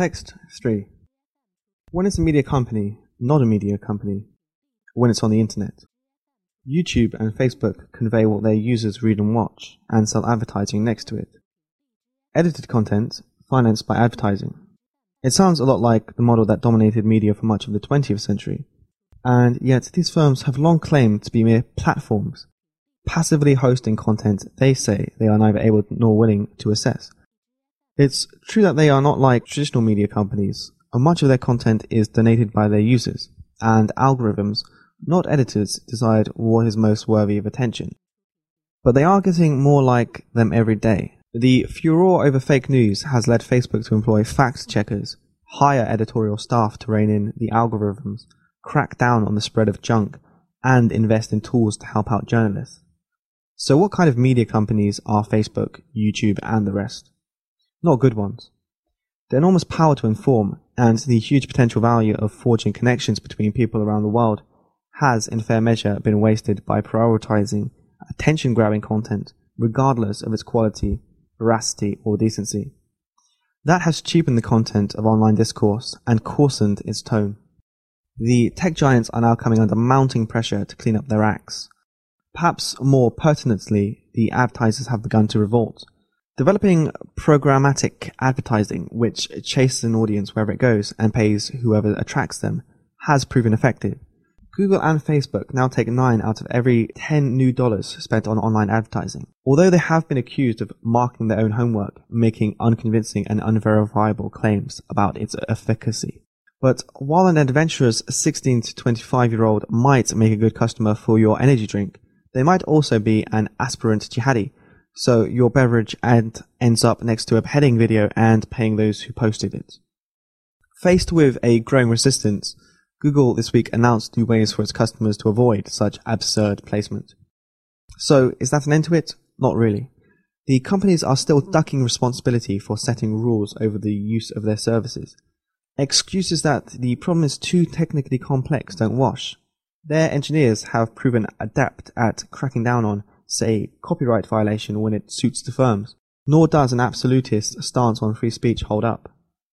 Text 3. When is a media company not a media company? When it's on the internet. YouTube and Facebook convey what their users read and watch, and sell advertising next to it. Edited content, financed by advertising. It sounds a lot like the model that dominated media for much of the 20th century, and yet these firms have long claimed to be mere platforms, passively hosting content they say they are neither able nor willing to assess. It's true that they are not like traditional media companies, and much of their content is donated by their users, and algorithms, not editors, decide what is most worthy of attention. But they are getting more like them every day. The furor over fake news has led Facebook to employ fact checkers, hire editorial staff to rein in the algorithms, crack down on the spread of junk, and invest in tools to help out journalists. So what kind of media companies are Facebook, YouTube, and the rest? Not good ones. The enormous power to inform and the huge potential value of forging connections between people around the world has, in fair measure, been wasted by prioritizing attention grabbing content, regardless of its quality, veracity, or decency. That has cheapened the content of online discourse and coarsened its tone. The tech giants are now coming under mounting pressure to clean up their acts. Perhaps more pertinently, the advertisers have begun to revolt. Developing programmatic advertising, which chases an audience wherever it goes and pays whoever attracts them, has proven effective. Google and Facebook now take 9 out of every 10 new dollars spent on online advertising. Although they have been accused of marking their own homework, making unconvincing and unverifiable claims about its efficacy. But while an adventurous 16 to 25 year old might make a good customer for your energy drink, they might also be an aspirant jihadi. So your beverage ad ends up next to a heading video and paying those who posted it. Faced with a growing resistance, Google this week announced new ways for its customers to avoid such absurd placement. So, is that an end to it? Not really. The companies are still ducking responsibility for setting rules over the use of their services. Excuses that the problem is too technically complex don't wash. Their engineers have proven adept at cracking down on, say, copyright violation when it suits the firms. Nor does an absolutist stance on free speech hold up.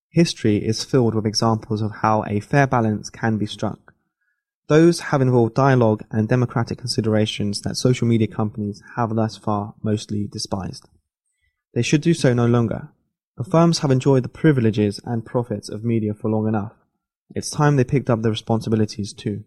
History is filled with examples of how a fair balance can be struck. Those have involved dialogue and democratic considerations that social media companies have thus far mostly despised. They should do so no longer. The firms have enjoyed the privileges and profits of media for long enough. It's time they picked up their responsibilities too.